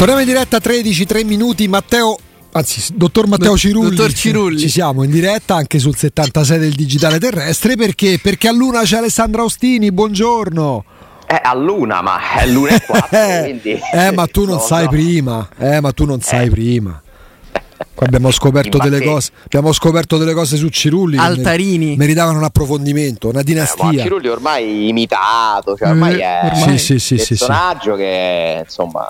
Torniamo in diretta a 13, 3 minuti. Matteo, anzi, dottor Matteo Cirulli. Dottor Cirulli. Ci siamo in diretta anche sul 76 del digitale terrestre perché? Perché a Luna c'è Alessandra Ostini. Buongiorno. È a luna, ma è l'una e quattro, quindi... Eh, ma tu non No, sai no. prima. Eh, ma tu non sai prima. Qua abbiamo scoperto Infatti- delle cose. Abbiamo scoperto delle cose su Cirulli. che Altarini. mer- Meritavano un approfondimento, una Eh, ma dinastia. Cirulli ormai imitato, cioè ormai Eh, è ormai- Sì, sì, sì, un sì, sì. personaggio che insomma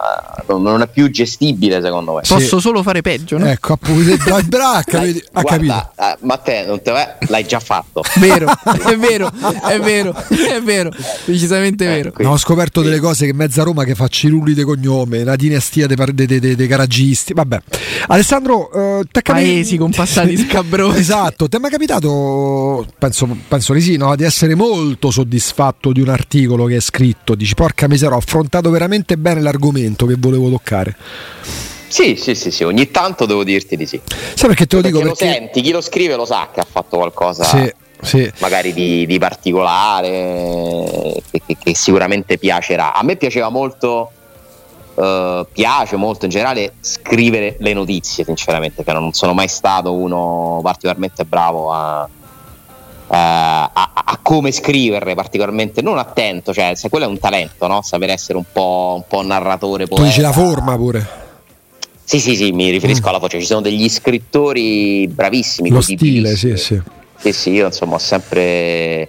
non è più gestibile secondo me. Posso solo fare peggio, no? Ecco, appunto, bra- bra- ha capito. ha capito. Guarda, eh, ma te non te l'hai già fatto. Vero, è vero, è vero, è vero, decisamente vero. Ecco. Abbiamo scoperto delle cose che mezza Roma che fa Cirulli de cognome, una dinastia dei dei- dei- dei- dei garagisti. Vabbè, Alessandro, eh, t'è capi- Paesi con passati scabrosi. Esatto, ti è mai capitato, penso, penso di sì, no, di essere molto soddisfatto di un articolo che è scritto? Dici, porca miseria, ho affrontato veramente bene l'argomento che volevo toccare. Sì, sì, sì, sì, ogni tanto devo dirti di sì. Sai perché te lo Perché dico? lo Perché senti, chi lo scrive lo sa che ha fatto qualcosa Sì, sì. magari di, di particolare che, che- che sicuramente piacerà. A me piaceva molto, eh, piace molto in generale scrivere le notizie, sinceramente, che non sono mai stato uno particolarmente bravo a, a- a- a come scriverle, particolarmente non attento, cioè se quello è un talento, no? Saper essere un po', un po' narratore. Tu dici la poeta. forma pure. Sì, sì, sì, mi riferisco Mm. alla voce. Ci sono degli scrittori bravissimi. Lo stile, sì, sì. Sì, sì, io insomma ho sempre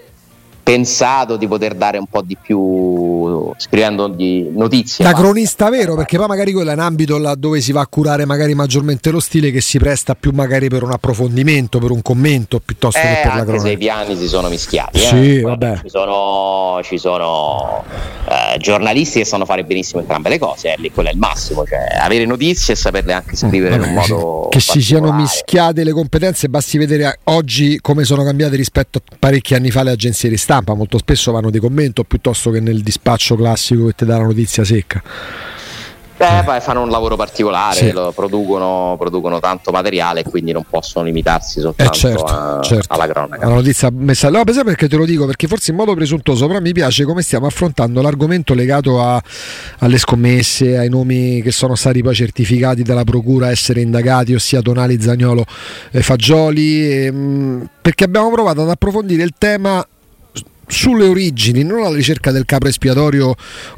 pensato di poter dare un po' di più scrivendo di notizie. Da ma- cronista vero, perché poi magari quello è un ambito là dove si va a curare magari maggiormente lo stile che si presta più magari per un approfondimento, per un commento piuttosto che Eh, per la anche se i cronaca. piani si sono mischiati. eh. Sì, Guarda, vabbè. Ci sono, ci sono eh, giornalisti che sanno fare benissimo entrambe le cose, eh, quello è il massimo, cioè avere notizie e saperle anche scrivere in un Vabbè, modo che si siano mischiate le competenze, basti vedere oggi come sono cambiate rispetto a parecchi anni fa le agenzie di stampa, molto spesso vanno di commento piuttosto che nel dispaccio classico che ti dà la notizia secca. Eh, poi fanno un lavoro particolare, Sì. producono, producono tanto materiale e quindi non possono limitarsi Eh soltanto certo, a- certo. alla cronaca. La notizia messa no, per perché te lo dico perché forse in modo presuntuoso, però mi piace come stiamo affrontando l'argomento legato a- alle scommesse, ai nomi che sono stati poi certificati dalla procura essere indagati, ossia Tonali, Zagnolo e Fagioli, ehm, perché abbiamo provato ad approfondire il tema sulle origini, non alla ricerca del capro espiatorio,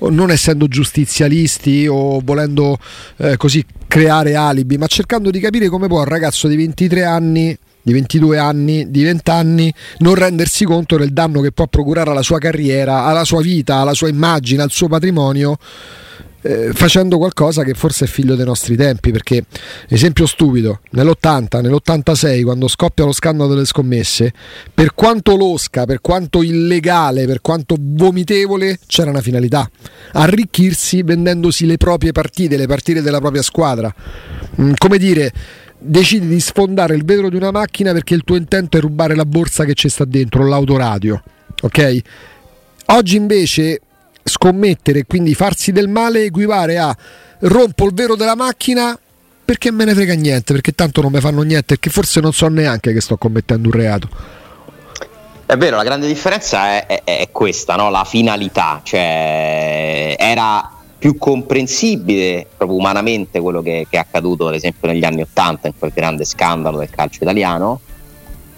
non essendo giustizialisti o volendo eh, così creare alibi, ma cercando di capire come può un ragazzo di 23 anni, di 22 anni, di 20 anni non rendersi conto del danno che può procurare alla sua carriera, alla sua vita, alla sua immagine, al suo patrimonio. Eh, facendo qualcosa che forse è figlio dei nostri tempi, perché esempio stupido, nell'80, nell'86 quando scoppia lo scandalo delle scommesse, per quanto losca, per quanto illegale, per quanto vomitevole, c'era una finalità, arricchirsi vendendosi le proprie partite, le partite della propria squadra. Mm, come dire, decidi di sfondare il vetro di una macchina perché il tuo intento è rubare la borsa che ci sta dentro, l'autoradio, ok? Oggi invece scommettere quindi farsi del male equivale a rompo il vero della macchina perché me ne frega niente, perché tanto non mi fanno niente, perché forse non so neanche che sto commettendo un reato. È vero, la grande differenza è, è, è questa, no? la finalità, cioè era più comprensibile proprio umanamente quello che, che, è accaduto ad esempio negli anni Ottanta in quel grande scandalo del calcio italiano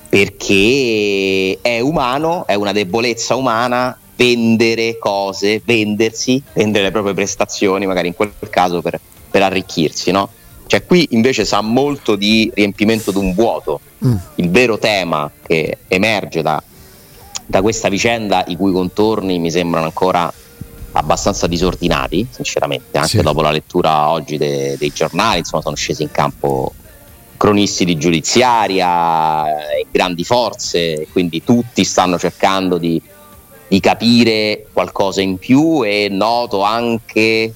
perché è umano, è una debolezza umana vendere cose, vendersi, vendere le proprie prestazioni magari in quel caso per, per arricchirsi, no? Cioè qui invece sa molto di riempimento di un vuoto. Mm. Il vero tema che emerge da, da questa vicenda, i cui contorni mi sembrano ancora abbastanza disordinati, sinceramente, anche sì. dopo la lettura oggi de- dei giornali, insomma sono scesi in campo cronisti di giudiziaria, e grandi forze, quindi tutti stanno cercando di, di capire qualcosa in più e noto anche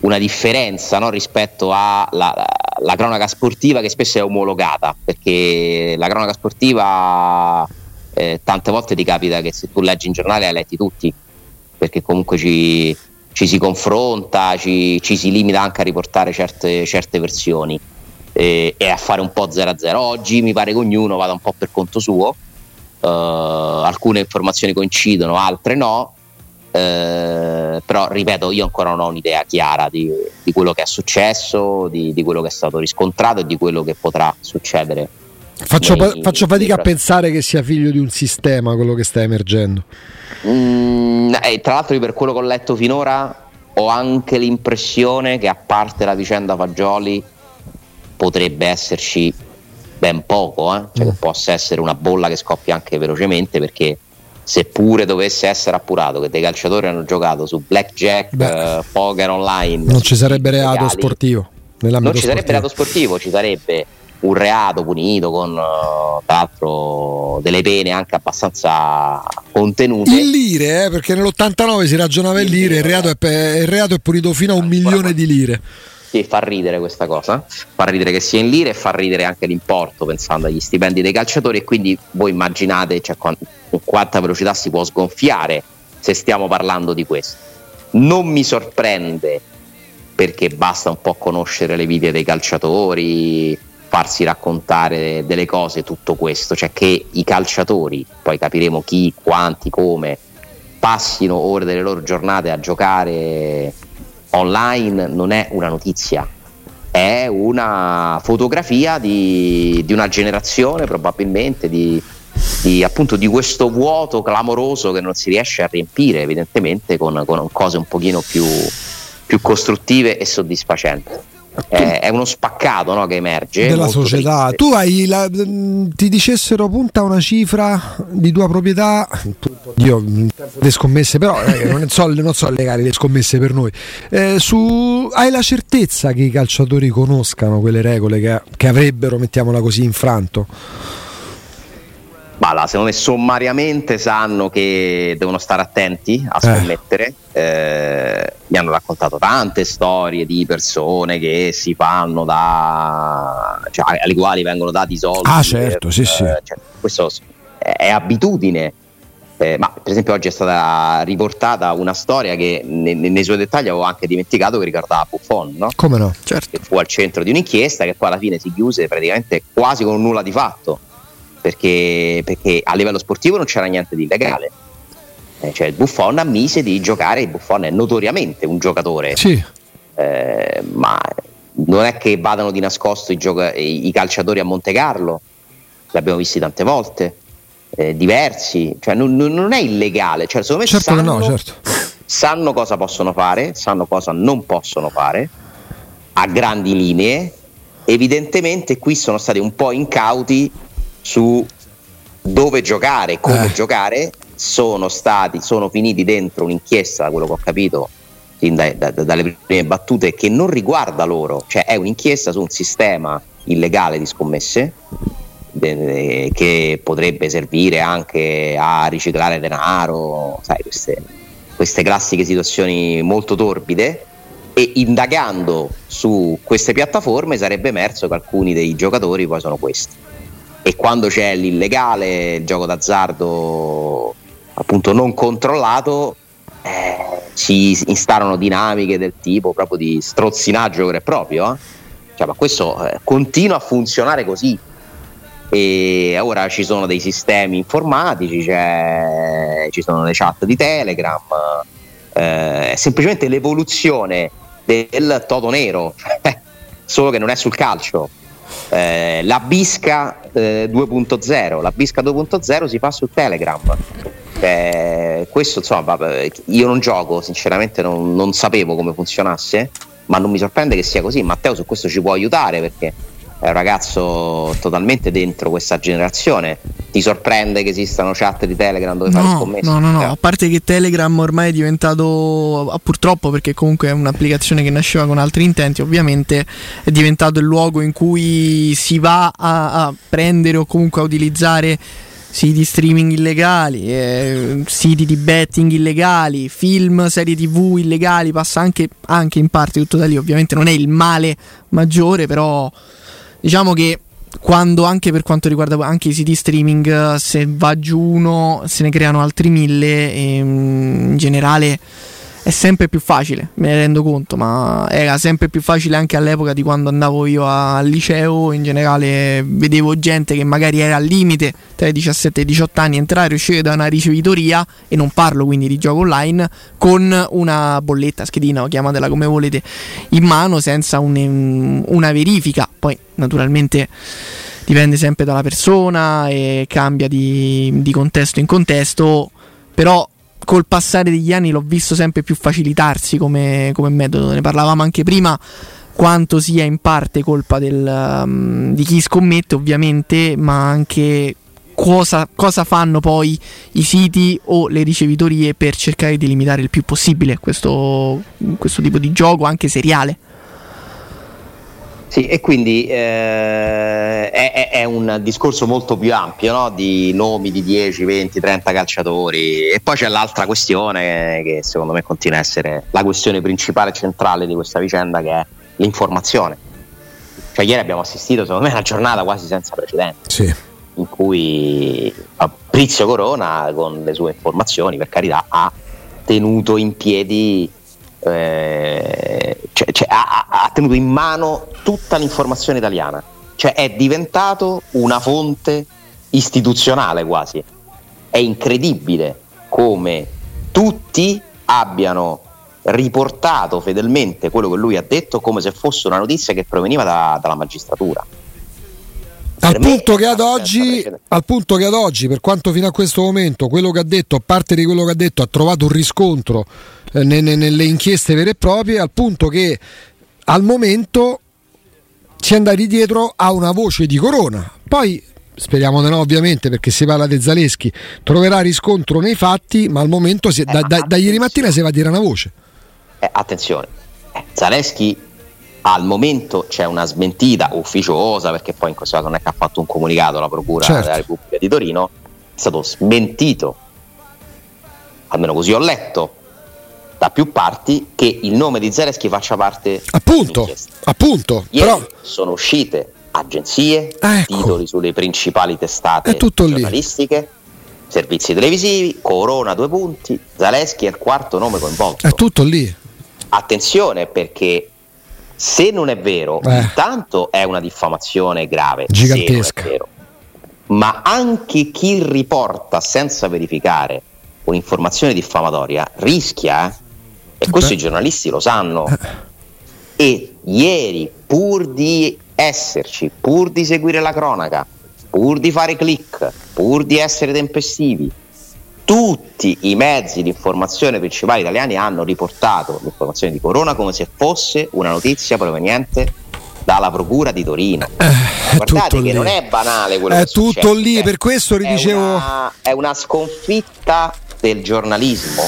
una differenza no, rispetto alla la cronaca sportiva che spesso è omologata, perché la cronaca sportiva eh, tante volte ti capita che se tu leggi in giornale hai letti tutti, perché comunque ci, ci si confronta, ci, ci, si limita anche a riportare certe, certe versioni e, e, a fare un po' 0-0. Oggi mi pare che ognuno vada un po' per conto suo, uh, alcune informazioni coincidono, altre no. Uh, però ripeto, io ancora non ho un'idea chiara di, di quello che è successo, di, di, quello che è stato riscontrato e di quello che potrà succedere. Faccio, nei, faccio fatica a pensare che sia figlio di un sistema quello che sta emergendo. Mm, eh, tra l'altro, io per quello che ho letto finora ho anche l'impressione che a parte la vicenda Fagioli potrebbe esserci ben poco, eh? cioè mm. che possa essere una bolla che scoppia anche velocemente perché seppure dovesse essere appurato che dei calciatori hanno giocato su blackjack, uh, poker online, non ci sarebbe reato legali, sportivo. Non ci sarebbe reato sportivo, ci sarebbe un reato punito con uh, tra l'altro delle pene anche abbastanza contenute. In lire, eh, perché nell'89 si ragionava in lire, il reato, è, il reato è punito fino a un milione di lire. Sì, fa ridere questa cosa, fa ridere che sia in lire e fa ridere anche l'importo pensando agli stipendi dei calciatori e quindi voi immaginate cioè, con quanta velocità si può sgonfiare se stiamo parlando di questo. Non mi sorprende perché basta un po' conoscere le vite dei calciatori, farsi raccontare delle cose, tutto questo, cioè che i calciatori, poi capiremo chi, quanti, come, passino ore delle loro giornate a giocare online non è una notizia, è una fotografia di, di una generazione probabilmente di, di, appunto, di, questo vuoto clamoroso che non si riesce a riempire evidentemente con, con cose un pochino più, più costruttive e soddisfacenti è, è uno spaccato no, che emerge della società. Triste. Tu hai la, ti dicessero punta una cifra di tua proprietà, io le scommesse, però eh, non, so, non so legare le scommesse per noi. Eh, su, hai la certezza che i calciatori conoscano quelle regole che, che avrebbero, mettiamola così, infranto? Bah, secondo me sommariamente sanno che devono stare attenti a eh. scommettere. Eh. Eh, mi hanno raccontato tante storie di persone che si fanno da. cioè alle quali vengono dati soldi. Ah, certo, per, sì, sì. Eh, cioè, questo è, abitudine. Eh, ma per esempio oggi è stata riportata una storia che ne, nei suoi dettagli avevo anche dimenticato che riguardava Buffon, no? Come no? Certo. Che fu al centro di un'inchiesta che poi alla fine si chiuse praticamente quasi con nulla di fatto perché, perché a livello sportivo non c'era niente di illegale. Eh, cioè il Buffon ammise di giocare, il Buffon è notoriamente un giocatore, sì. eh, ma non è che vadano di nascosto i, gioca- i, calciatori a Monte Carlo, l'abbiamo visti tante volte, eh, diversi, cioè non, non, è illegale, cioè, secondo me certo sanno, no, certo. sanno cosa possono fare, sanno cosa non possono fare, a grandi linee, evidentemente qui sono stati un po' incauti su dove giocare, come eh. giocare, sono stati, sono finiti dentro un'inchiesta, da quello che ho capito, da, da, dalle prime battute, che non riguarda loro, cioè è un'inchiesta su un sistema illegale di scommesse eh, che potrebbe servire anche a riciclare denaro, sai, queste, queste classiche situazioni molto torbide. E indagando su queste piattaforme sarebbe emerso che alcuni dei giocatori poi sono questi e quando c'è l'illegale, il gioco d'azzardo appunto non controllato, eh, si instaurano dinamiche del tipo proprio di strozzinaggio vero e proprio. Eh? Cioè, ma questo eh, continua a funzionare così. E ora ci sono dei sistemi informatici, ci sono le chat di Telegram, eh, è semplicemente l'evoluzione del toto nero, solo che non è sul calcio. Eh, la Bisca eh, 2.0, la Bisca 2.0 si fa su Telegram. Eh, questo insomma, io non gioco, sinceramente non, non, sapevo come funzionasse, ma non mi sorprende che sia così. Matteo su questo ci può aiutare perché è un ragazzo totalmente dentro questa generazione. Ti sorprende che esistano chat di Telegram dove no, fare scommesse? No, no, no, a parte che Telegram ormai è diventato, purtroppo perché comunque è un'applicazione che nasceva con altri intenti, ovviamente è diventato il luogo in cui si va a, a prendere o comunque a utilizzare siti streaming illegali, eh, siti di betting illegali, film, serie tv illegali, passa anche, anche in parte tutto da lì, ovviamente non è il male maggiore, però diciamo che quando anche per quanto riguarda anche i siti streaming, se va giù uno se ne creano altri mille e in generale è sempre più facile, me ne rendo conto, ma era sempre più facile anche all'epoca di quando andavo io al liceo, in generale vedevo gente che magari era al limite tra i 17 e i 18 anni entrare e uscire da una ricevitoria e non parlo quindi di gioco online con una bolletta, schedina o chiamatela come volete in mano senza un, una verifica, poi naturalmente dipende sempre dalla persona e cambia di, di contesto in contesto, però col passare degli anni l'ho visto sempre più facilitarsi come, come metodo. Ne parlavamo anche prima quanto sia in parte colpa del, um, di chi scommette ovviamente, ma anche cosa, cosa, fanno poi i siti o le ricevitorie per cercare di limitare il più possibile questo, questo tipo di gioco, anche seriale. Sì, e quindi eh, è, è, un discorso molto più ampio no? di nomi di 10, 20, 30 calciatori e poi c'è l'altra questione che secondo me continua a essere la questione principale e centrale di questa vicenda che è l'informazione. Cioè ieri abbiamo assistito secondo me a una giornata quasi senza precedenti sì. in cui Fabrizio Corona con le sue informazioni per carità ha tenuto in piedi eh, cioè, cioè, ha, ha, tenuto in mano tutta l'informazione italiana, cioè è diventato una fonte istituzionale quasi. È incredibile come tutti abbiano riportato fedelmente quello che lui ha detto come se fosse una notizia che proveniva da, dalla magistratura. Al punto, oggi, al punto, che ad oggi, per quanto fino a questo momento, quello che ha detto, a parte di quello che ha detto, ha trovato un riscontro nelle inchieste vere e proprie, al punto che al momento si è andati dietro a una voce di Corona. Poi speriamo di no ovviamente perché si parla di Zaleschi, troverà riscontro nei fatti, ma al momento si, da, da, da, ieri mattina si va a dire una voce. Eh, attenzione, eh, Zaleschi al momento c'è una smentita ufficiosa perché poi in questo caso non è che ha fatto un comunicato la Procura certo. della Repubblica di Torino, è stato smentito, almeno così ho letto, da più parti che il nome di Zelensky faccia parte appunto, appunto Ieri però... sono uscite agenzie, ecco. titoli sulle principali testate giornalistiche, lì. servizi televisivi, Corona due punti, Zaleschi è il quarto nome coinvolto. È tutto lì. Attenzione perché se non è vero, eh. intanto è una diffamazione grave, gigantesca. Ma anche chi riporta senza verificare un'informazione diffamatoria rischia, eh? e questo Beh. i giornalisti lo sanno. Eh. E ieri, pur di esserci, pur di seguire la cronaca, pur di fare click, pur di essere tempestivi, tutti i mezzi di informazione principali italiani hanno riportato l'informazione di Corona come se fosse una notizia proveniente dalla procura di Torino. Eh, Guardate che lì. non è banale quello è che tutto succede, lì, per questo ridicevo è una, è una sconfitta del giornalismo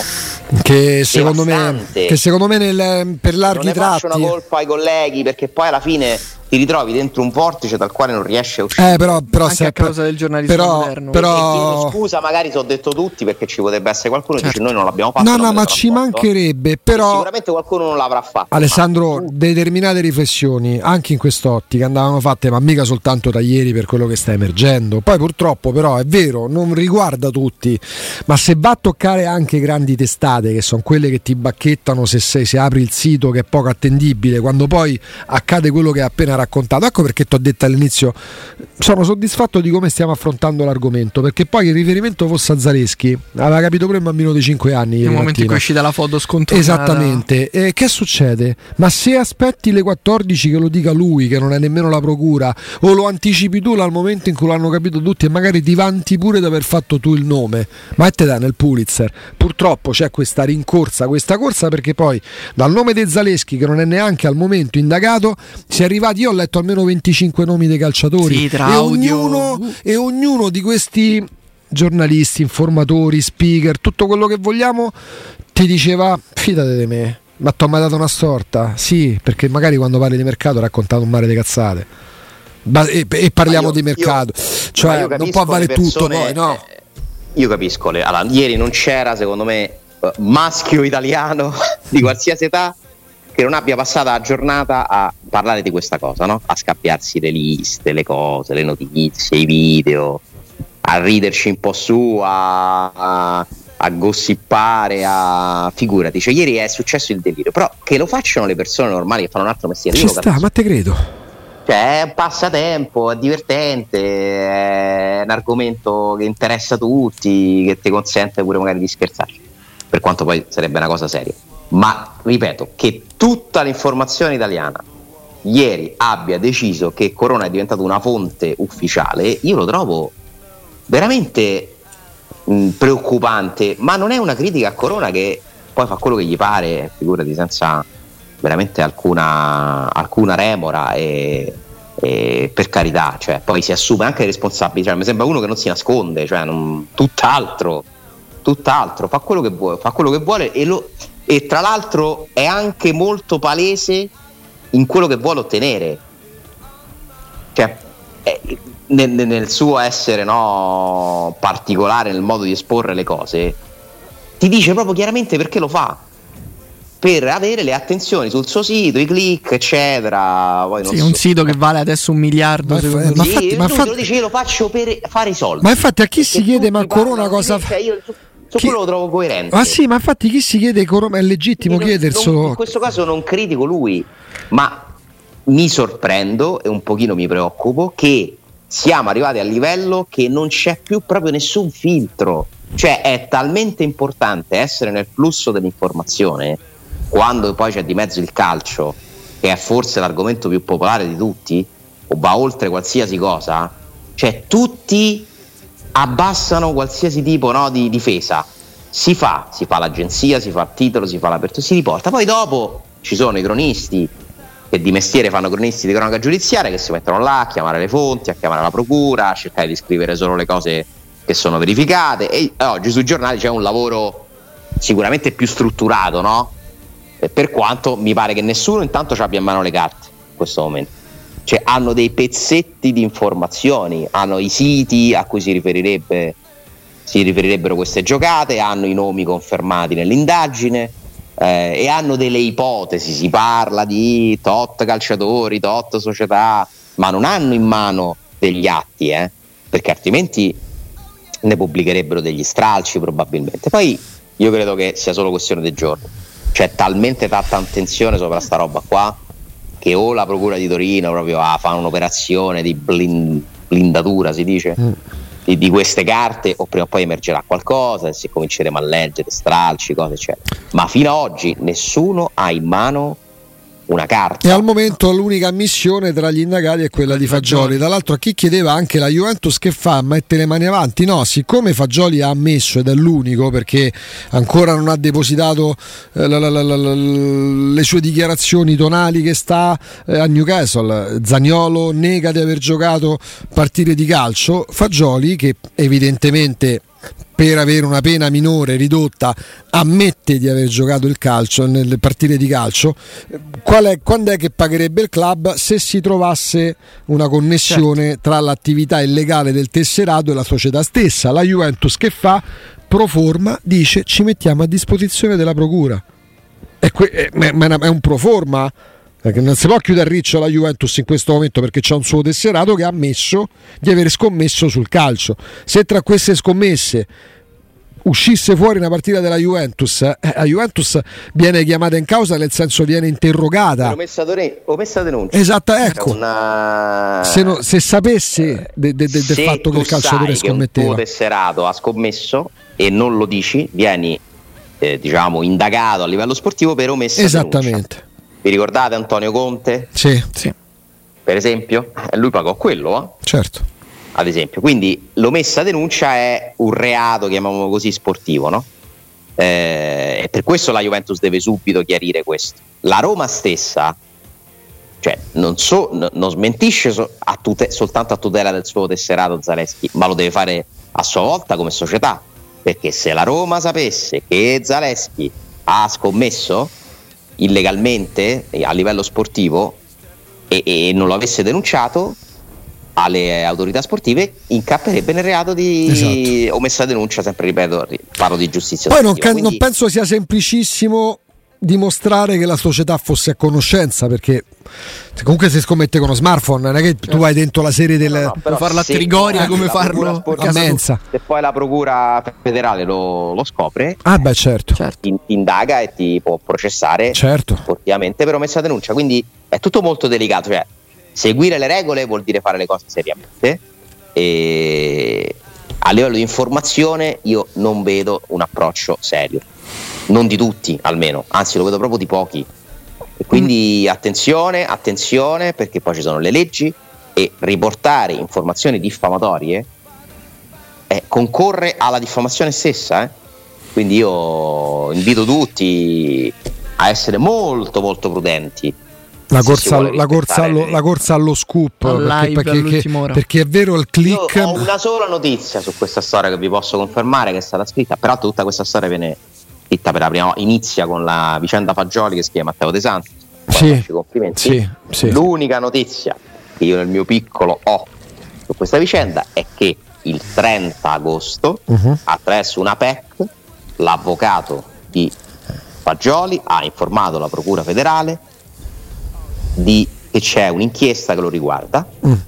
che secondo me, che secondo me nel, per larghi non tratti faccio una colpa ai colleghi perché poi alla fine ti ritrovi dentro un vortice dal quale non riesci a uscire. Eh, però, però Anche se- a causa del giornalismo però, moderno. però- scusa, magari ti ho detto tutti perché ci potrebbe essere qualcuno che dice noi non l'abbiamo fatto. No, no, ma ci sono accorto". mancherebbe, però Sicuramente qualcuno non l'avrà fatto. Alessandro, ma- determinate riflessioni anche in quest'ottica andavano fatte, ma mica soltanto da ieri per quello che sta emergendo. Poi purtroppo, però, è vero, non riguarda tutti, ma se va a toccare anche grandi testate, che sono quelle che ti bacchettano se, sei- se apri il sito che è poco attendibile, quando poi accade quello che hai appena raccontato. Ecco perché ti ho detto all'inizio, sono soddisfatto di come stiamo affrontando l'argomento, perché poi il riferimento fosse a Zaleschi, aveva capito pure un bambino di 5 anni. Nel momento in cui è mattina. uscita la foto scontrata. Esattamente. E che succede? Ma se aspetti le 14 che lo dica lui, che non è nemmeno la procura, o lo anticipi tu al momento in cui l'hanno capito tutti e magari ti vanti pure di aver fatto tu il nome, ma te dà nel Pulitzer. Purtroppo c'è questa rincorsa, questa corsa perché poi dal nome di Zaleschi, che non è neanche al momento indagato, si è arrivati, io ho letto almeno 25 nomi dei calciatori Sì, tra e, ognuno, e ognuno di questi giornalisti, informatori, speaker, tutto quello che vogliamo, ti diceva fidate di me. Ma ti ho mai dato una storta? Sì, perché magari quando parli di mercato raccontato un mare di cazzate. E, e parliamo io- di mercato. io- cioè, io non può valere le tutto poi, no? eh, Io capisco, allora, ieri non c'era secondo me eh, maschio italiano di qualsiasi età che non abbia passato la giornata a parlare di questa cosa, no? a scappiarsi le liste, le cose, le notizie, i video, a riderci un po' su, a, a, a gossipare, a figurati. Cioè, ieri è successo il delirio, però che lo facciano le persone normali che fanno un altro mestiere. Ci sta, capisco. ma te credo. Cioè, è un passatempo, è divertente, è un argomento che interessa tutti, che ti consente pure magari di scherzarci, per quanto poi sarebbe una cosa seria. Ma ripeto, che tutta l'informazione italiana ieri abbia deciso che Corona è diventato una fonte ufficiale, io lo trovo veramente mh, preoccupante, ma non è una critica a Corona che poi fa quello che gli pare, figurati senza veramente alcuna, alcuna remora e, e per carità, cioè, poi si assume anche le responsabilità, cioè, mi sembra uno che non si nasconde, cioè, non- tutt'altro, tutt'altro, fa quello che vuole, fa quello che vuole e, lo- e tra l'altro è anche molto palese in quello che vuole ottenere. Cioè, eh, nel, nel- suo essere no, particolare nel modo di esporre le cose, ti dice proprio chiaramente perché lo fa. Per avere le attenzioni sul suo sito, i click, eccetera. Poi non Sì, so. un sito che vale adesso un miliardo. Ma fa- me. ma Sì, infatti- lui ma te infatti- lo dice, io lo faccio per fare i soldi. Ma infatti a chi si chiede ma parlano di cosa fa? cioè, io su Chi- quello lo trovo coerente. Ma sì, ma infatti chi si chiede è legittimo non- non- chiederselo. in questo caso non critico lui, ma mi sorprendo e un pochino mi preoccupo che siamo arrivati al livello che non c'è più proprio nessun filtro. Cioè è talmente importante essere nel flusso dell'informazione quando poi c'è di mezzo il calcio, che è forse l'argomento più popolare di tutti, o va oltre qualsiasi cosa, cioè tutti abbassano qualsiasi tipo no, di difesa. Si fa, si fa l'agenzia, si fa il titolo, si fa l'apertura, si riporta. Poi dopo ci sono i cronisti che di mestiere fanno cronisti di cronaca giudiziaria che si mettono là a chiamare le fonti, a chiamare la procura, a cercare di scrivere solo le cose che sono verificate. E oggi sui giornali c'è un lavoro sicuramente più strutturato, no? Per quanto mi pare che nessuno intanto ci abbia in mano le carte in questo momento. Cioè hanno dei pezzetti di informazioni, hanno i siti a cui si riferirebbe si riferirebbero queste giocate, hanno i nomi confermati nell'indagine eh, e hanno delle ipotesi, si parla di tot calciatori, tot società, ma non hanno in mano degli atti, eh, perché altrimenti ne pubblicherebbero degli stralci probabilmente. Poi io credo che sia solo questione di giorni. C'è talmente tanta attenzione sopra sta roba qua che o la procura di Torino proprio ah, fa un'operazione di blin- blindatura, si dice, di, di queste carte, o prima o poi emergerà qualcosa e se cominceremo a leggere stralci, cose eccetera. Ma fino ad oggi nessuno ha in mano una carta. E al momento l'unica ammissione tra gli indagati è quella di Fagioli. Tra l'altro a chi chiedeva anche la Juventus che fa, mette le mani avanti? No, siccome Fagioli ha ammesso ed è l'unico perché ancora non ha depositato eh, la- la- la- le sue dichiarazioni tonali che sta eh, a Newcastle, Zagnolo nega di aver giocato partite di calcio, Fagioli che evidentemente per avere una pena minore ridotta ammette di aver giocato il calcio nelle partite di calcio, qual è, quando è che pagherebbe il club se si trovasse una connessione certo. tra l'attività illegale del tesserato e la società stessa? La Juventus che fa? Pro forma dice ci mettiamo a disposizione della procura. È, que- è, è un pro forma? Perché non si può chiudere riccio la Juventus in questo momento perché c'è un suo tesserato che ha ammesso di aver scommesso sul calcio. Se tra queste scommesse uscisse fuori una partita della Juventus, eh, la Juventus viene chiamata in causa, nel senso viene interrogata. Omessa, omessa denuncia. Esatto, ecco. Una... Se, no, se, sapesse de, de, de, del fatto che il calciatore scommetteva. Se un tuo tesserato ha scommesso e non lo dici, vieni eh, diciamo indagato a livello sportivo per omessa Esattamente. Denuncia. Vi ricordate Antonio Conte? Sì, sì. Per esempio? Eh, lui pagò quello, eh? Certo. Ad esempio. Quindi l'omessa denuncia è un reato, chiamiamolo così, sportivo, no? Eh, e per questo la Juventus deve subito chiarire questo. La Roma stessa, cioè, non, so, n- non smentisce so- a tute- soltanto a tutela del suo tesserato Zaleschi, ma lo deve fare a sua volta come società. Perché se la Roma sapesse che Zaleschi ha scommesso, illegalmente a livello sportivo e, e non lo avesse denunciato alle autorità sportive incapperebbe nel reato di esatto. omessa denuncia, sempre ripeto, parlo di giustizia. Poi non, Quindi... non, penso sia semplicissimo dimostrare che la società fosse a conoscenza perché comunque si scommette con uno smartphone non è che tu vai dentro la serie del no, no, farla a Trigoria come farlo? a Mensa se poi la procura federale lo, lo scopre ah beh certo, certo. Ti, ti, indaga e ti può processare certo. sportivamente per omessa denuncia. Quindi è tutto molto delicato cioè seguire le regole vuol dire fare le cose seriamente e a livello di informazione io non vedo un approccio serio non di tutti almeno, anzi lo vedo proprio di pochi. E quindi mm. attenzione, attenzione perché poi ci sono le leggi e riportare informazioni diffamatorie eh, concorre alla diffamazione stessa. Eh? Quindi io invito tutti a essere molto molto prudenti. La corsa, la, corsa allo, la corsa, allo, scoop perché, perché, perché, è vero il click. Io ho una sola notizia su questa storia che vi posso confermare che è stata scritta, peraltro tutta questa storia viene scritta per la prima inizia con la vicenda Fagioli che scrive Matteo De Santi. Sì, complimenti. Sì, sì. L'unica notizia che io nel mio piccolo ho su questa vicenda è che il 30 agosto, uh-huh. attraverso una PEC, l'avvocato di Fagioli ha informato la Procura federale di, che c'è un'inchiesta che lo riguarda. Uh.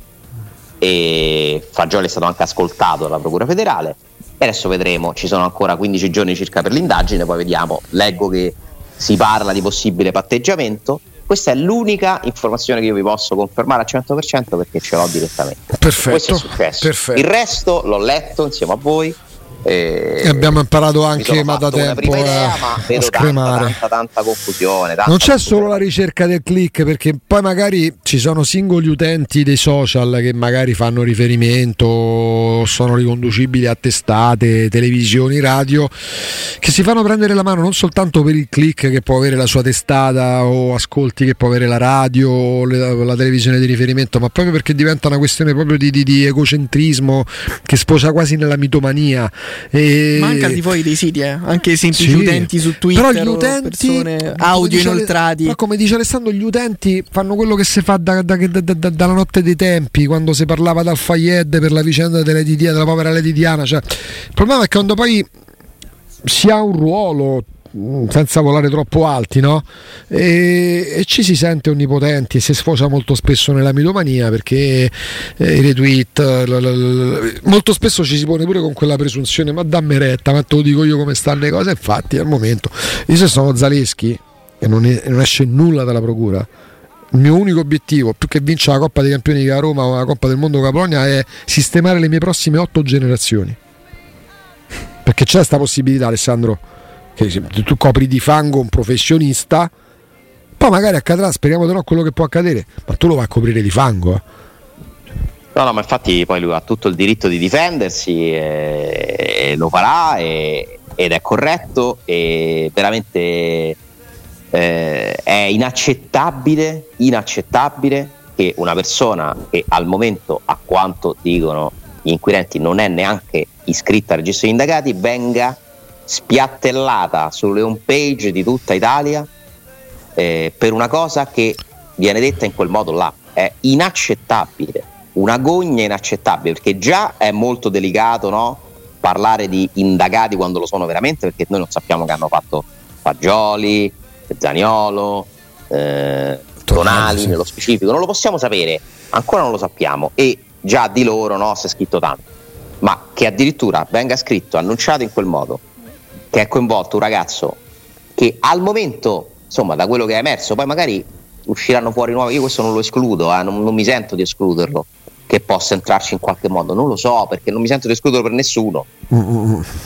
E Fagioli è stato anche ascoltato dalla Procura federale e adesso vedremo, ci sono ancora 15 giorni circa per l'indagine, poi vediamo, leggo che si parla di possibile patteggiamento. Questa è l'unica informazione che io vi posso confermare al 100% perché ce l'ho direttamente. Perfetto. Questo è successo. Perfetto. Il resto l'ho letto insieme a voi e, e abbiamo imparato anche ma da tempo idea, a, ma a scremare. Tanta, tanta, confusione. Tanta non c'è solo la ricerca del click, perché poi magari ci sono singoli utenti dei social che magari fanno riferimento, sono riconducibili a testate, televisioni, radio, che si fanno prendere la mano non soltanto per il click che può avere la sua testata o ascolti che può avere la radio o la, la televisione di riferimento, ma proprio perché diventa una questione proprio di, di, di egocentrismo che sposa quasi nella mitomania e... Ma anche al di fuori dei siti, eh. anche i semplici sì. utenti su Twitter, però gli utenti, audio inoltrati. Ma come dice Alessandro, gli utenti fanno quello che si fa da, da, da, dalla notte dei tempi, quando si parlava dal Fayed per la vicenda della, della povera Lady Diana. Cioè, il problema è che quando poi si ha un ruolo senza volare troppo alti, no? E, e, ci si sente onnipotenti e si sfocia molto spesso nella mitomania perché eh, i retweet, l, l, l, molto spesso ci si pone pure con quella presunzione, ma dammi retta, ma te lo dico io come stanno le cose, infatti al momento, io se sono Zaleschi e non, è, non esce nulla dalla procura, il mio unico obiettivo, più che vincere la Coppa dei Campioni di Roma o la Coppa del Mondo Polonia, è sistemare le mie prossime otto generazioni. Perché c'è questa possibilità, Alessandro che tu copri di fango un professionista, poi magari accadrà, speriamo di no quello che può accadere, ma tu lo vai a coprire di fango. Eh. No, no, ma infatti poi lui ha tutto il diritto di difendersi e, e lo farà e, ed è corretto e veramente eh, è inaccettabile, inaccettabile che una persona che al momento, a quanto dicono gli inquirenti non è neanche iscritta al registro degli indagati, venga spiattellata sulle home page di tutta Italia eh, per una cosa che viene detta in quel modo là. È inaccettabile, una gogna inaccettabile, perché già è molto delicato no? parlare di indagati quando lo sono veramente, perché noi non sappiamo che hanno fatto Fagioli, Zaniolo, eh, Tonali sì. nello specifico, non lo possiamo sapere, ancora non lo sappiamo e già di loro no, si è scritto tanto, ma che addirittura venga scritto, annunciato in quel modo, che è coinvolto un ragazzo che al momento, insomma, da quello che è emerso, poi magari usciranno fuori nuovi, io questo non lo escludo, eh, non, non mi sento di escluderlo, che possa entrarci in qualche modo, non lo so perché non mi sento di escluderlo per nessuno,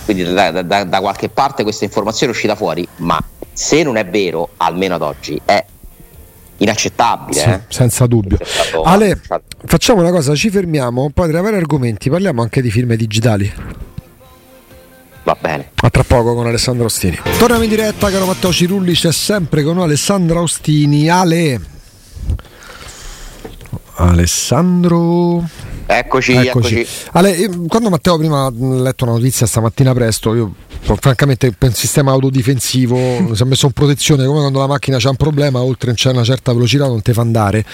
quindi da, da, da qualche parte questa informazione è uscita fuori, ma se non è vero, almeno ad oggi, è inaccettabile. Sì, eh? Senza dubbio. Ale, facciamo una cosa, ci fermiamo, poi tra vari argomenti parliamo anche di film digitali. Va bene. A tra poco con Alessandro Ostini. Torniamo in diretta, caro Matteo Cirulli, c'è sempre con noi Alessandro Ostini. Ale. Alessandro. Eccoci, eccoci. eccoci. Ale, quando Matteo prima ha letto una notizia stamattina presto, io francamente per un sistema autodifensivo mi si è messo in protezione come quando la macchina c'è un problema oltre c'è una certa velocità non te fa andare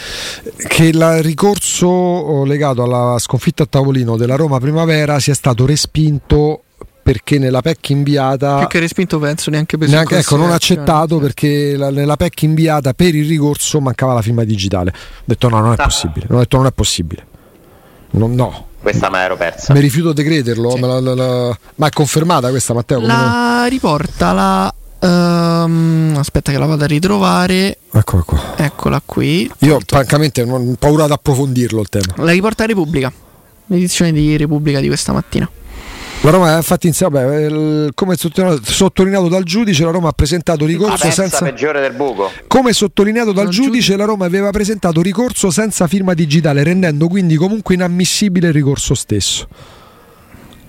che il ricorso oh, legato alla sconfitta a tavolino della Roma Primavera sia stato respinto perché nella PEC inviata più che respinto penso neanche per neanche, ecco, non accettato perché la, nella PEC inviata per il ricorso mancava la firma digitale ho detto no non è ah. possibile ho detto non è possibile no, no questa me l'ero persa. Mi rifiuto di crederlo, sì. la, la, la... ma è confermata questa Matteo? La non... riporta la... Um, aspetta che la vado a ritrovare. Eccola qua. Eccola qui. Io francamente ho paura di approfondirlo il tema. La riporta Repubblica. L'edizione di Repubblica di questa mattina. La Roma, infatti, vabbè, come sottolineato dal giudice, la Roma ha presentato ricorso senza. peggiore del buco. Come sottolineato dal giudice, la Roma aveva presentato ricorso senza firma digitale, rendendo quindi comunque inammissibile il ricorso stesso.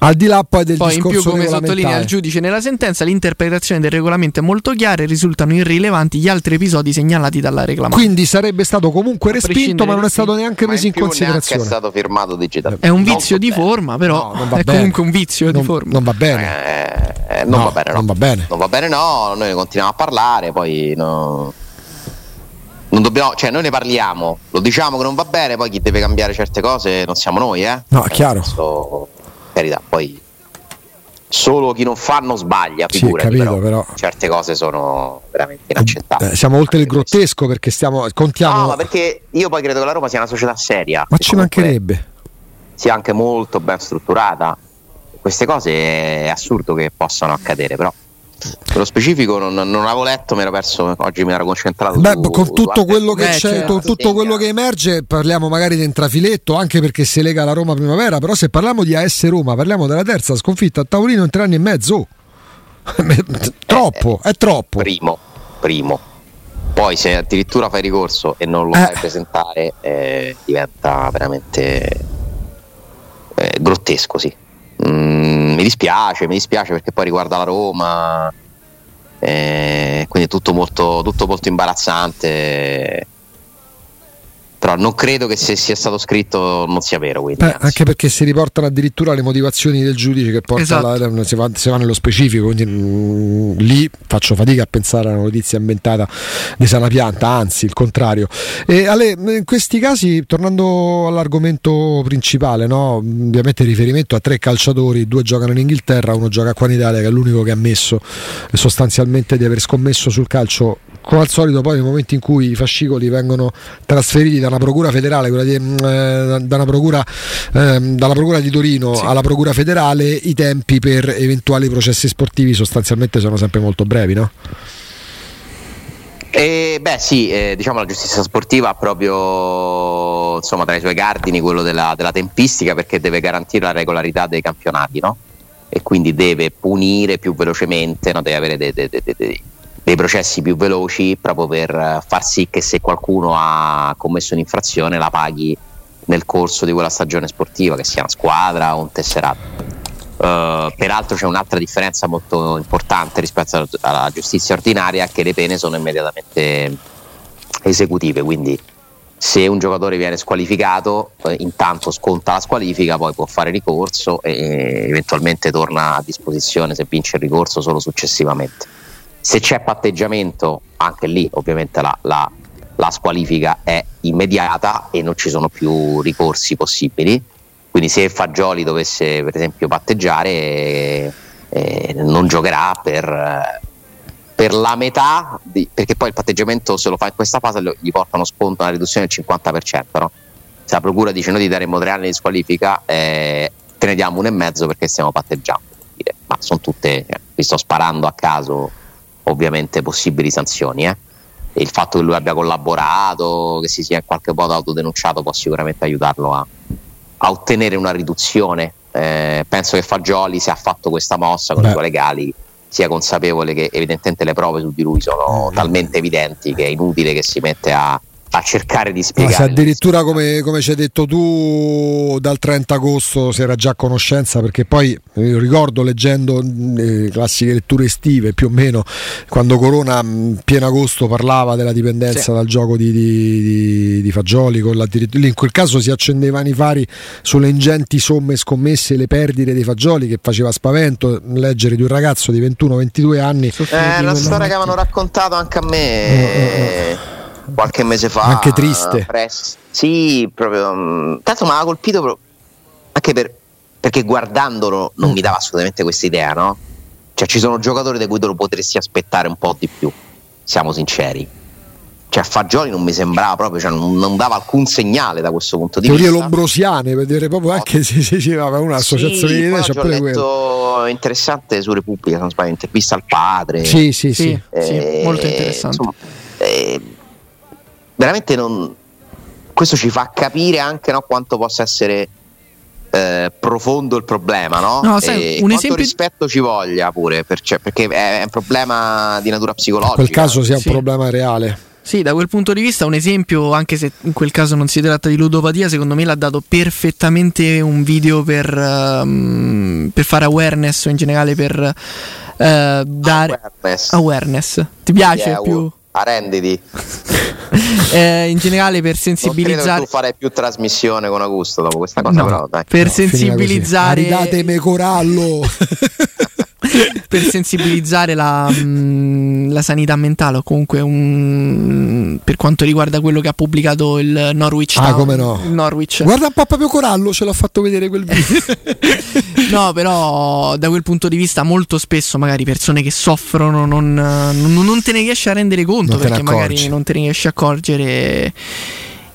Al di là poi del poi discorso in più, come sottolinea il giudice nella sentenza, l'interpretazione del regolamento è molto chiara e risultano irrilevanti gli altri episodi segnalati dalla reclamazione. Quindi sarebbe stato comunque respinto, ma non è stato neanche preso in, in considerazione. è stato firmato digitalmente. È un vizio di forma, però no, è bene. comunque un vizio non, di forma. Non va bene. Eh, non, no, va bene no. non va bene. Non va bene, no. Noi continuiamo a parlare, poi no. Non dobbiamo, cioè noi ne parliamo, lo diciamo che non va bene, poi chi deve cambiare certe cose non siamo noi, eh? No, è chiaro. Senso, carità, poi solo chi non fa non sbaglia, figurati, sì, capito, però, però, certe cose sono veramente inaccettabili. Eh, siamo oltre il grottesco perché stiamo contiamo No, ma perché io poi credo che la Roma sia una società seria. Ma ci mancherebbe. Sia anche molto ben strutturata. Queste cose è assurdo che possano accadere, però nello specifico non, non, avevo letto, mi ero perso, oggi mi ero concentrato. Beh, su, con tutto quello che c'è, certo. tutto quello che emerge, parliamo magari di intrafiletto, anche perché si lega alla Roma Primavera, però se parliamo di AS Roma, parliamo della terza sconfitta a tavolino in tre anni e mezzo. troppo, eh, è troppo. Primo, primo. Poi se addirittura fai ricorso e non lo eh. fai presentare, eh, diventa veramente eh, grottesco, sì. Mm, mi dispiace, mi dispiace perché poi riguarda la Roma, eh, quindi tutto molto, tutto molto imbarazzante però non credo che se sia stato scritto non sia vero. Quindi, Beh, anche perché si riportano addirittura le motivazioni del giudice che porta esatto. la, si, va, si, va, nello specifico, quindi mh, mm, lì faccio fatica a pensare a una notizia inventata di sana pianta, anzi il contrario. E Ale, in questi casi, tornando all'argomento principale, no? ovviamente riferimento a tre calciatori, due giocano in Inghilterra, uno gioca qua in Italia che è l'unico che ha ammesso sostanzialmente di aver scommesso sul calcio come al solito poi nel momento in cui i fascicoli vengono trasferiti da una procura federale, quella di, mm, eh, da procura, eh, dalla procura di Torino sì. alla procura federale, i tempi per eventuali processi sportivi sostanzialmente sono sempre molto brevi, no? Eh, beh sì, eh, diciamo la giustizia sportiva ha proprio insomma, tra i suoi cardini quello della, della, tempistica perché deve garantire la regolarità dei campionati no? e quindi deve punire più velocemente, no? deve avere dei, dei, dei, dei processi più veloci proprio per far sì che se qualcuno ha commesso un'infrazione la paghi nel corso di quella stagione sportiva, che sia una squadra o un tesserato. Uh, peraltro c'è un'altra differenza molto importante rispetto alla giustizia ordinaria che le pene sono immediatamente esecutive, quindi se un giocatore viene squalificato, eh, intanto sconta la squalifica, poi può fare ricorso e eventualmente torna a disposizione se vince il ricorso solo successivamente. Se c'è patteggiamento, anche lì ovviamente la, la, la squalifica è immediata e non ci sono più ricorsi possibili. Quindi se Fagioli dovesse per esempio patteggiare eh, eh non giocherà per, per la metà, di, perché poi il patteggiamento se lo fa in questa fase gli porta uno sconto, una riduzione del 50%. No? Se la procura dice noi ti daremo tre anni di squalifica, eh, te ne diamo uno e mezzo perché stiamo patteggiando. Ma sono tutte, eh, vi sto sparando a caso ovviamente possibili sanzioni. Eh? Il fatto che lui abbia collaborato, che si sia in qualche modo autodenunciato può sicuramente aiutarlo a, a ottenere una riduzione. Eh, penso che Fagioli se ha fatto questa mossa con Beh. i suoi legali sia consapevole che evidentemente le prove su di lui sono mm. talmente evidenti che è inutile che si mette a, a cercare di spiegare. Ma se addirittura come, come, ci hai detto tu dal 30 agosto si era già a conoscenza perché poi io ricordo leggendo le classiche letture estive più o meno quando Corona pieno agosto parlava della dipendenza sì. dal gioco di, di, di, di Fagioli con lì in quel caso si accendevano i fari sulle ingenti somme scommesse e le perdite dei Fagioli che faceva spavento leggere di un ragazzo di 21-22 anni è una storia che avevano raccontato anche a me eh, eh, eh qualche mese fa. Anche triste. Press. Sì, proprio. Mm, tanto mi ha colpito anche per, perché guardandolo non mm. mi dava assolutamente questa idea, no? Cioè ci sono giocatori da cui te lo potresti aspettare un po' di più, siamo sinceri. Cioè a Fagioli non mi sembrava proprio, cioè non, non, dava alcun segnale da questo punto di Teorie vista. Teorie lombrosiane, per dire proprio anche se si diceva un'associazione sì, di idee. C'è pure quello. interessante su Repubblica, se non sbaglio, intervista al padre. Sì, sì, sì. Eh, sì molto interessante. Insomma, eh, veramente non, questo ci fa capire anche no, quanto possa essere eh, profondo il problema, no? no sai, un esempio... rispetto ci voglia pure, per, cioè, perché è un problema di natura psicologica. In quel caso sia un sì. problema reale. Sì, da quel punto di vista un esempio, anche se in quel caso non si tratta di ludopatia, secondo me l'ha dato perfettamente un video per, um, per fare awareness o in generale per uh, dare awareness. awareness. Ti piace yeah, più? Arrenditi. eh, in generale per sensibilizzare. Non tu farai più trasmissione con Augusto dopo questa cosa, no, però dai. Per no, sensibilizzare. Aridatemi corallo. per sensibilizzare la, mh, mm, la, sanità mentale o comunque un, per quanto riguarda quello che ha pubblicato il Norwich ah, come no. Norwich. guarda un po' proprio Corallo ce l'ho fatto vedere quel video. No però da quel punto di vista molto spesso magari persone che soffrono non, non, non te ne riesci a rendere conto perché magari non te ne riesci a accorgere.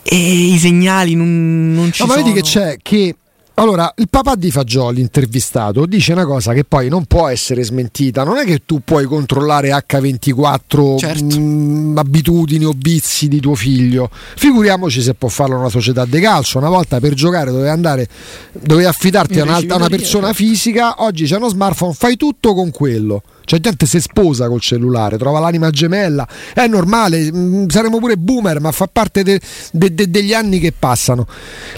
E i segnali non, non ci no, sono ma vedi che c'è che allora, il papà di Fagioli intervistato dice una cosa che poi non può essere smentita. Non è che tu puoi controllare H24 certo. mh, mm, abitudini o vizi di tuo figlio. Figuriamoci se può farlo una società di calcio. Una volta per giocare dovevi andare, dovevi affidarti a una, a una persona fisica. Oggi c'è uno smartphone, fai tutto con quello. C'è gente si sposa col cellulare, trova l'anima gemella, è normale, mm, saremo pure boomer, ma fa parte de, de, de, degli anni che passano.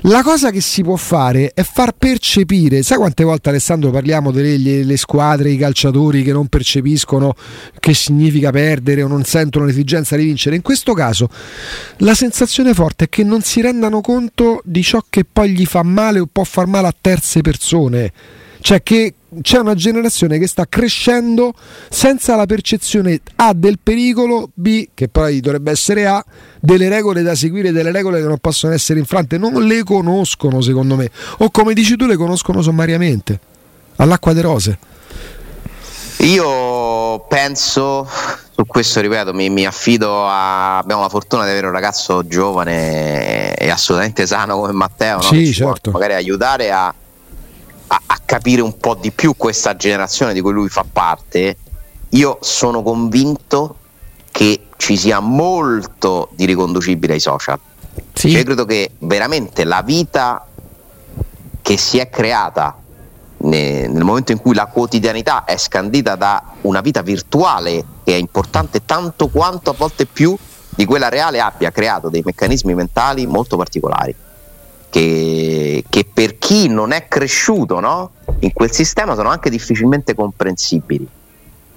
La cosa che si può fare è far percepire, sai quante volte Alessandro parliamo delle squadre, i calciatori che non percepiscono che significa perdere o non sentono l'esigenza di vincere? In questo caso la sensazione forte è che non si rendano conto di ciò che poi gli fa male o può far male a terze persone. Cioè che c'è una generazione che sta crescendo senza la percezione A del pericolo, B che poi dovrebbe essere A, delle regole da seguire, delle regole che non possono essere infrante, non le conoscono secondo me, o come dici tu le conoscono sommariamente, all'acqua de rose. Io penso, su questo ripeto, mi, mi, affido a. Abbiamo la fortuna di avere un ragazzo giovane e assolutamente sano come Matteo, no? sì, certo. magari aiutare a, a, a capire un po' di più questa generazione di cui lui fa parte, io sono convinto che ci sia molto di riconducibile ai social. Sì. Cioè, credo che veramente la vita che si è creata nel momento in cui la quotidianità è scandita da una vita virtuale che è importante tanto quanto a volte più di quella reale abbia creato dei meccanismi mentali molto particolari che, che per chi non è cresciuto no? in quel sistema sono anche difficilmente comprensibili.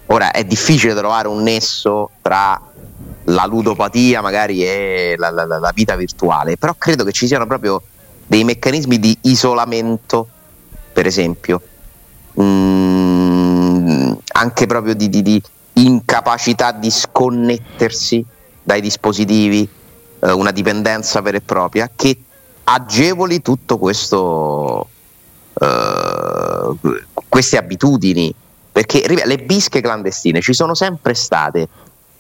Ora è difficile trovare un nesso tra la ludopatia magari è la, la, la, vita virtuale, però credo che ci siano proprio dei meccanismi di isolamento, per esempio, mm, anche proprio di, di, di, incapacità di sconnettersi dai dispositivi, eh, una dipendenza vera e propria, che agevoli tutto questo, eh, queste abitudini, perché le bische clandestine ci sono sempre state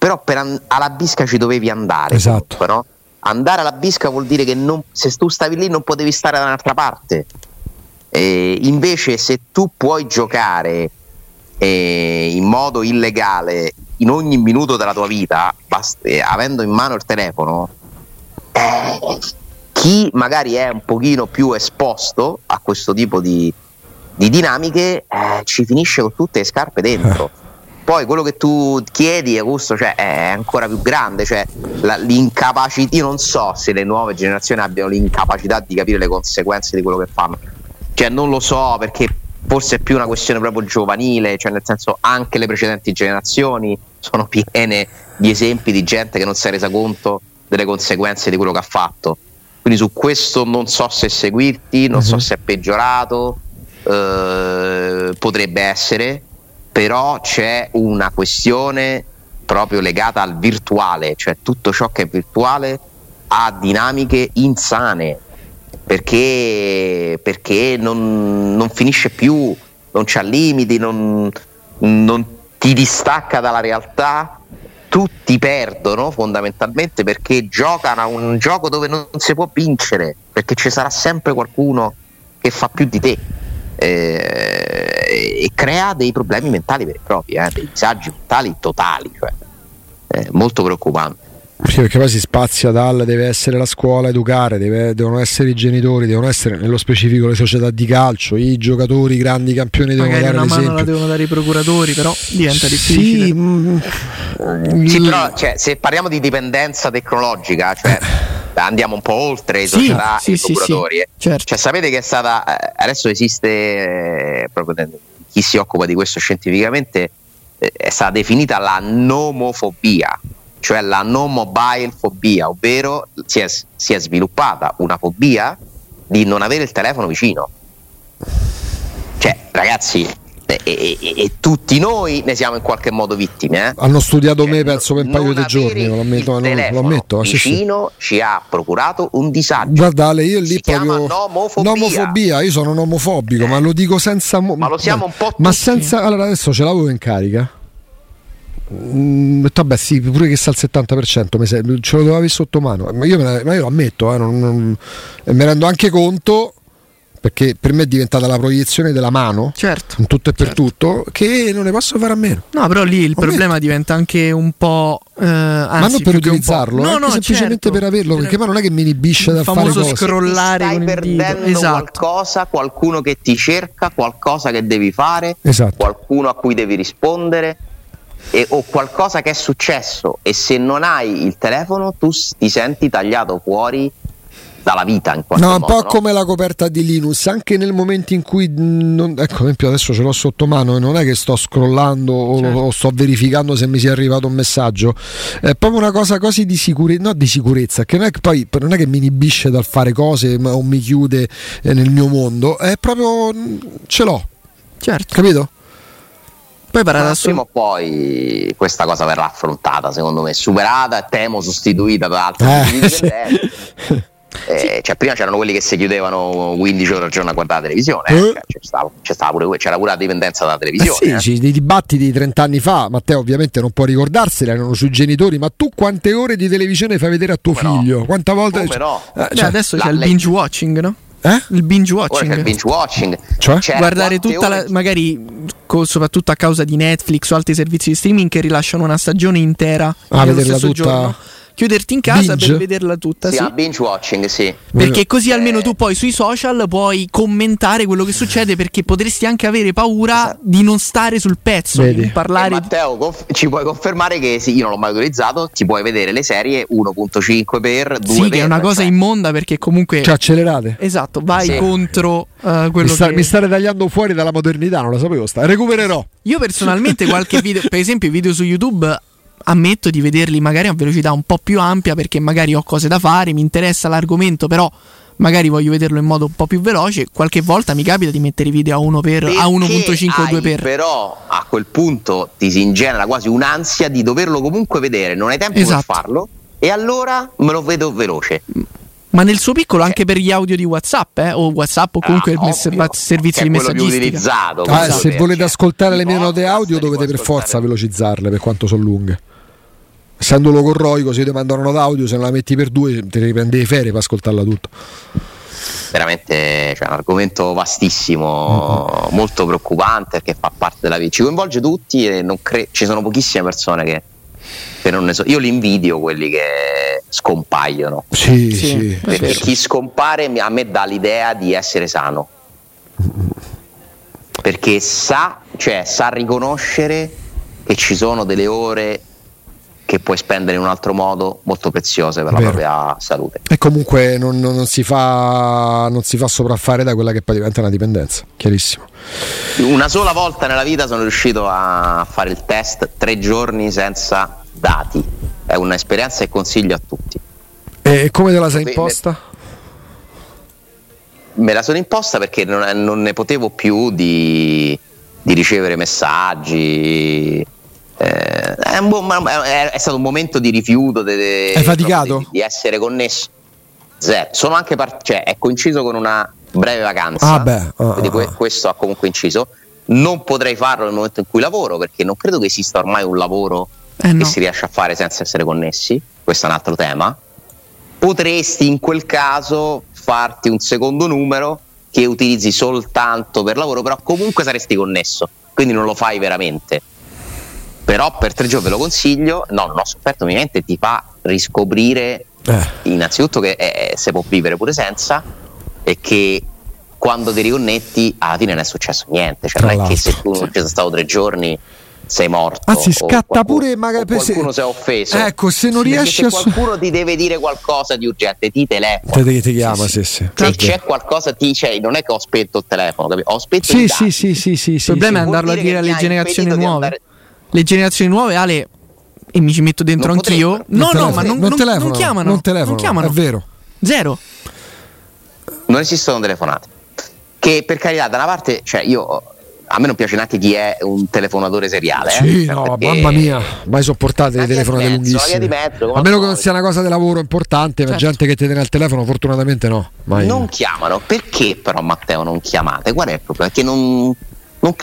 però per an- alla bisca ci dovevi andare. Esatto. Comunque, no? Andare alla bisca vuol dire che non, se tu stavi lì non potevi stare da un'altra parte. E invece se tu puoi giocare eh, in modo illegale in ogni minuto della tua vita, bast- eh, avendo in mano il telefono, eh, chi magari è un pochino più esposto a questo tipo di, di dinamiche eh, ci finisce con tutte le scarpe dentro. Poi quello che tu chiedi, Augusto, cioè, è ancora più grande, cioè la, l'incapacità. Io non so se le nuove generazioni abbiano l'incapacità di capire le conseguenze di quello che fanno. Cioè, non lo so perché forse è più una questione proprio giovanile, cioè nel senso anche le precedenti generazioni sono piene di esempi di gente che non si è resa conto delle conseguenze di quello che ha fatto. Quindi su questo non so se seguirti, non uh-huh. so mhm. se è peggiorato, eh, potrebbe essere però c'è una questione proprio legata al virtuale, cioè tutto ciò che è virtuale ha dinamiche insane perché, perché non, non, finisce più, non c'ha limiti, non, non ti distacca dalla realtà, tutti perdono fondamentalmente perché giocano a un gioco dove non si può vincere, perché ci sarà sempre qualcuno che fa più di te eh, e crea dei problemi mentali veri e propri, eh, dei disagi mentali totali, cioè, eh, molto preoccupante. Sì, perché poi si spazia dal deve essere la scuola educare, deve, devono essere i genitori, devono essere nello specifico le società di calcio, i giocatori, i grandi campioni Magari devono dare una mano la devono dare i procuratori, però diventa difficile. Sì, mm, sì però cioè, se parliamo di dipendenza tecnologica, cioè andiamo un po' oltre i società sì, e sì, i procuratori. Sì, eh. certo. cioè, sapete che è stata eh, adesso esiste eh, proprio chi si occupa di questo scientificamente eh, è stata definita la nomofobia, cioè la no mobile fobia, ovvero si è, si è sviluppata una fobia di non avere il telefono vicino. Cioè, ragazzi, e, e, e, tutti noi ne siamo in qualche modo vittime. Eh? Hanno studiato cioè, me, penso, per un paio di giorni. Lo ammetto, non, lo ammetto. Vicino sì, sì. ci ha procurato un disagio. Guardate, io lì si proprio. Nomofobia. nomofobia. Io sono nomofobico, eh. ma lo dico senza. Mo- ma lo siamo un po' tutti. Ma senza. Allora, adesso ce l'avevo in carica. Mm, vabbè, sì, pure che sta al 70%, ce lo dovevo avere sotto mano. Ma io, ma io lo ammetto, eh, non, non, e mi rendo anche conto perché per me è diventata la proiezione della mano certo, in tutto e per certo. tutto che non ne posso fare a meno no però lì il Momento. problema diventa anche un po' eh, anzi, ma non per utilizzarlo no, no, semplicemente certo. per averlo perché ma non è che mi inibisce dal fare cose scrollare stai perdendo esatto. qualcosa qualcuno che ti cerca qualcosa che devi fare esatto. qualcuno a cui devi rispondere e, o qualcosa che è successo e se non hai il telefono tu ti senti tagliato fuori dalla vita in qualche no, modo. un po' no? come la coperta di Linux, anche nel momento in cui, non, ecco, per esempio adesso ce l'ho sotto mano e non è che sto scrollando certo. o, sto verificando se mi sia arrivato un messaggio, è proprio una cosa così di sicurezza, no di sicurezza, che non è che poi non è che mi inibisce dal fare cose o mi chiude eh, nel mio mondo, è proprio ce l'ho. Certo. Capito? Poi prima o poi questa cosa verrà affrontata, secondo me, superata e temo sostituita da altre eh. Eh, cioè, prima c'erano quelli che si chiudevano 15 ore al giorno a guardare la televisione, eh? cioè, c'era, stava, c'era, pure, c'era, pure, la dipendenza dalla televisione. Eh sì, eh. dei dibattiti di 30 anni fa, Matteo ovviamente non può ricordarseli, erano sui genitori, ma tu quante ore di televisione fai vedere a tuo Come figlio? No? Quanta volte... Come no? Eh, cioè, adesso c'è il binge watching, no? Eh? Il binge watching. il binge watching. Cioè? Guardare tutta la, magari soprattutto a causa di Netflix o altri servizi di streaming che rilasciano una stagione intera ah, vederla tutta? giorno chiuderti in casa binge? per vederla tutta. Sì, sì. binge watching, sì. Perché così almeno tu poi sui social puoi commentare quello che succede perché potresti anche avere paura esatto. di non stare sul pezzo, Vedi. di parlare. E Matteo, conf- ci puoi confermare che sì, io non l'ho mai utilizzato, ti puoi vedere le serie 1.5 per 2 Sì, per, che è una cosa cioè. immonda perché comunque Cioè accelerate. Esatto, vai Sì. contro uh, quello Mi, sta- che mi state tagliando fuori dalla modernità, non lo sapevo sta. Recupererò. Io personalmente qualche video, per esempio i video su YouTube ammetto di vederli magari a velocità un po' più ampia perché magari ho cose da fare, mi interessa l'argomento, però magari voglio vederlo in modo un po' più veloce. Qualche volta mi capita di mettere i video a 1 per Perché a 1.5 o 2 hai per. Però a quel punto ti si ingenera quasi un'ansia di doverlo comunque vedere, non hai tempo Esatto. per farlo e allora me lo vedo veloce. Ma nel suo piccolo anche per gli audio di WhatsApp, eh? o WhatsApp o comunque Ah, il ovvio, servizio di messaggistica. utilizzato. Ah, se volete ascoltare le mie note audio dovete per forza velocizzarle per quanto sono lunghe. Essendolo con Roico, se ti mandano una note audio, se non la metti per due, te ne riprendi le ferie per ascoltarla tutto. veramente cioè, un argomento vastissimo, molto preoccupante perché fa parte della vita, ci coinvolge tutti e non cre- ci sono pochissime persone che, che non ne so. Io li invidio quelli che scompaiono. Sì, Sì, sì. è Perché vero. chi scompare a me dà l'idea di essere sano. Perché sa, cioè, sa riconoscere che ci sono delle ore che puoi spendere in un altro modo molto preziose per la Vero. propria salute. E comunque non, non- non si fa, non si fa sopraffare da quella che poi diventa una dipendenza, chiarissimo. Una sola volta nella vita sono riuscito a fare il test tre giorni senza dati. È un'esperienza che consiglio a tutti. E come te la sei imposta? Me la sono imposta perché non, non ne potevo più di, di ricevere messaggi. Eh, è, un buon- è- è stato un momento di rifiuto. de- de- Hai faticato? Di, di essere connesso. Zero. Sono anche part- cioè, è coinciso con una breve vacanza. Ah, beh, ah, quindi que- ah. questo ha comunque inciso. Non potrei farlo nel momento in cui lavoro perché non credo che esista ormai un lavoro Eh, no. che si riesce a fare senza essere connessi. Questo è un altro tema. Potresti in quel caso farti un secondo numero che utilizzi soltanto per lavoro, però comunque saresti connesso, quindi non lo fai veramente. Però per tre giorni ve lo consiglio. No, non ho sofferto ovviamente, ti fa riscoprire Eh. innanzitutto che eh, si può vivere pure senza e che quando ti riconnetti alla fine non è successo niente. Cioè, Tra non è che se l'altro, tu non ci sei stato tre giorni sei morto. Anzi, scatta qualcuno- pure magari o per se- qualcuno si è offeso. Ecco, se non riesci se a qualcuno ti deve dire qualcosa di urgente, ti telefona. Te, ti chiama, sì, sì. Se c'è qualcosa, ti cioè, non è che ho spento il telefono, capito? Ho spento Sì, i sì, sì, sì, sì, Il sì, problema sì. è andarlo a dire alle generazioni di nuove. andare- Le generazioni nuove, Ale, e mi ci metto dentro Non anch'io. potrebbero. No, no, telefono- ma non, non non- telefono, non chiamano. non telefono, non chiamano. è vero. Zero. Non esistono telefonate. Che per carità, da una parte, cioè io a me non piace neanche chi è un telefonatore seriale. eh. Sì, Cioè, no, mamma mia, mai sopportate le telefonate mezzo, lunghissime. di mezzo, come A meno che non sia una cosa di lavoro importante, ma Certo. gente che ti tiene al telefono, fortunatamente no. Mai. Non chiamano. Perché però Matteo non chiamate? Qual è il problema? Perché non,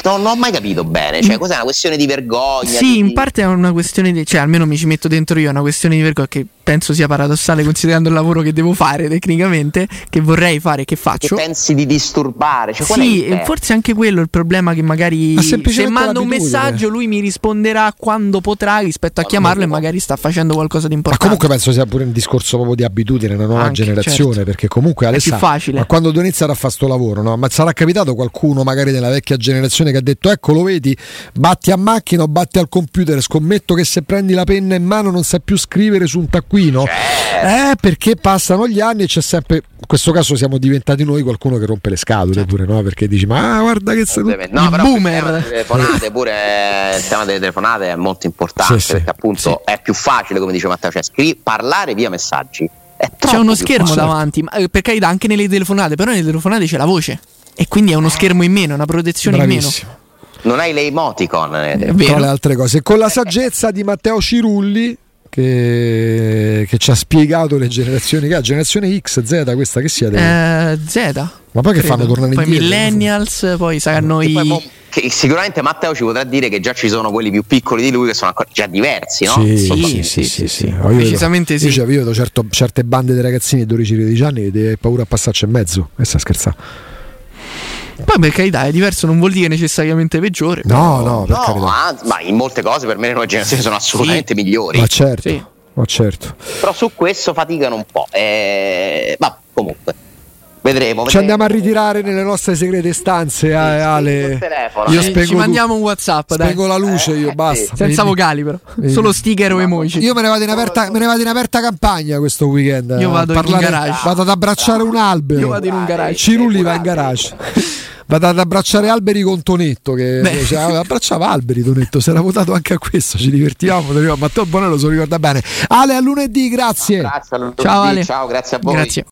non, non ho mai capito bene. Cioè, cos'è una questione di vergogna? Sì, di- in parte è una questione di. cioè, almeno mi ci metto dentro io, è una questione di vergogna che penso sia paradossale considerando il lavoro che devo fare tecnicamente, che vorrei fare, che Che faccio. pensi di disturbare? Cioè, qual è il Sì, forse anche quello è il problema che magari Ma se mando un messaggio lui mi risponderà quando potrà rispetto a chiamarlo e magari sta facendo qualcosa di Ma importante. comunque penso sia pure un discorso proprio di abitudine, una nuova Anche, generazione, certo. perché comunque È più facile. ma quando tu iniziare a fare sto lavoro, no? Ma sarà capitato qualcuno magari della vecchia generazione che ha detto "Ecco, lo vedi, batti a macchina o batti al computer, scommetto che se prendi la penna in mano non sai più scrivere su un taccuino". Certo. Eh, perché passano gli anni e c'è sempre in questo caso siamo diventati noi qualcuno che rompe le scatole pure, no? Perché dici "Ma ah, guarda che sei No, però boomer. il telefonate pure il tema delle telefonate è molto importante Sì, sì. perché appunto è più facile, come dice Matteo, cioè scri- parlare via messaggi. C'è uno schermo facile. davanti, ma, eh, per carità, anche nelle telefonate, però nelle telefonate c'è la voce. E quindi è uno schermo in meno, una protezione in meno. Bravissimo. Non hai le emoticon. eh, tra le altre cose. Con la saggezza di Matteo Cirulli che, che ci ha spiegato le generazioni che ha, generazione X, Z, questa che siete? Eh, Z. Ma poi che credo. fanno tornare Poi indietro? millennials, poi saranno i... poi mo- sicuramente Matteo ci potrà dire che già ci sono quelli più piccoli di lui che sono ancora già diversi, no? Sì, Insomma, sì, sì, sì, sì, sì, sì. Oh, io vedo- Decisamente sì. Io, io vedo certo- certe bande di ragazzini di 12-13 anni che hai paura a passarci in mezzo. E sta scherzando. Poi per carità è diverso, non vuol dire necessariamente peggiore. No, no, per No, carità. anzi, ma in molte cose per me le nuove generazioni sono assolutamente migliori. Ma certo, Sì. ma certo. Però su questo faticano un po'. Eh, ma comunque, vedremo vedremo. Ci andiamo a ritirare nelle nostre segrete stanze, eh, Ale. Io spengo Ci tu- mandiamo un WhatsApp, dai. Spengo la luce io, Eh, basta. Senza vocali, però. Vedi. Solo sticker o emoji. Io me ne vado in aperta, me ne vado in aperta campagna questo weekend. Io a vado in parlare- garage. Vado ad abbracciare un albero. Io vado in un garage. Cirulli va in garage. Vado ad abbracciare alberi con Tonetto che cioè, abbracciava alberi Tonetto, si era votato anche a questo, ci divertivamo, Matteo Bonello se lo ricorda bene. Ale a lunedì, grazie. Grazie a lunedì, Ciao, Ale. ciao, grazie a voi. Grazie.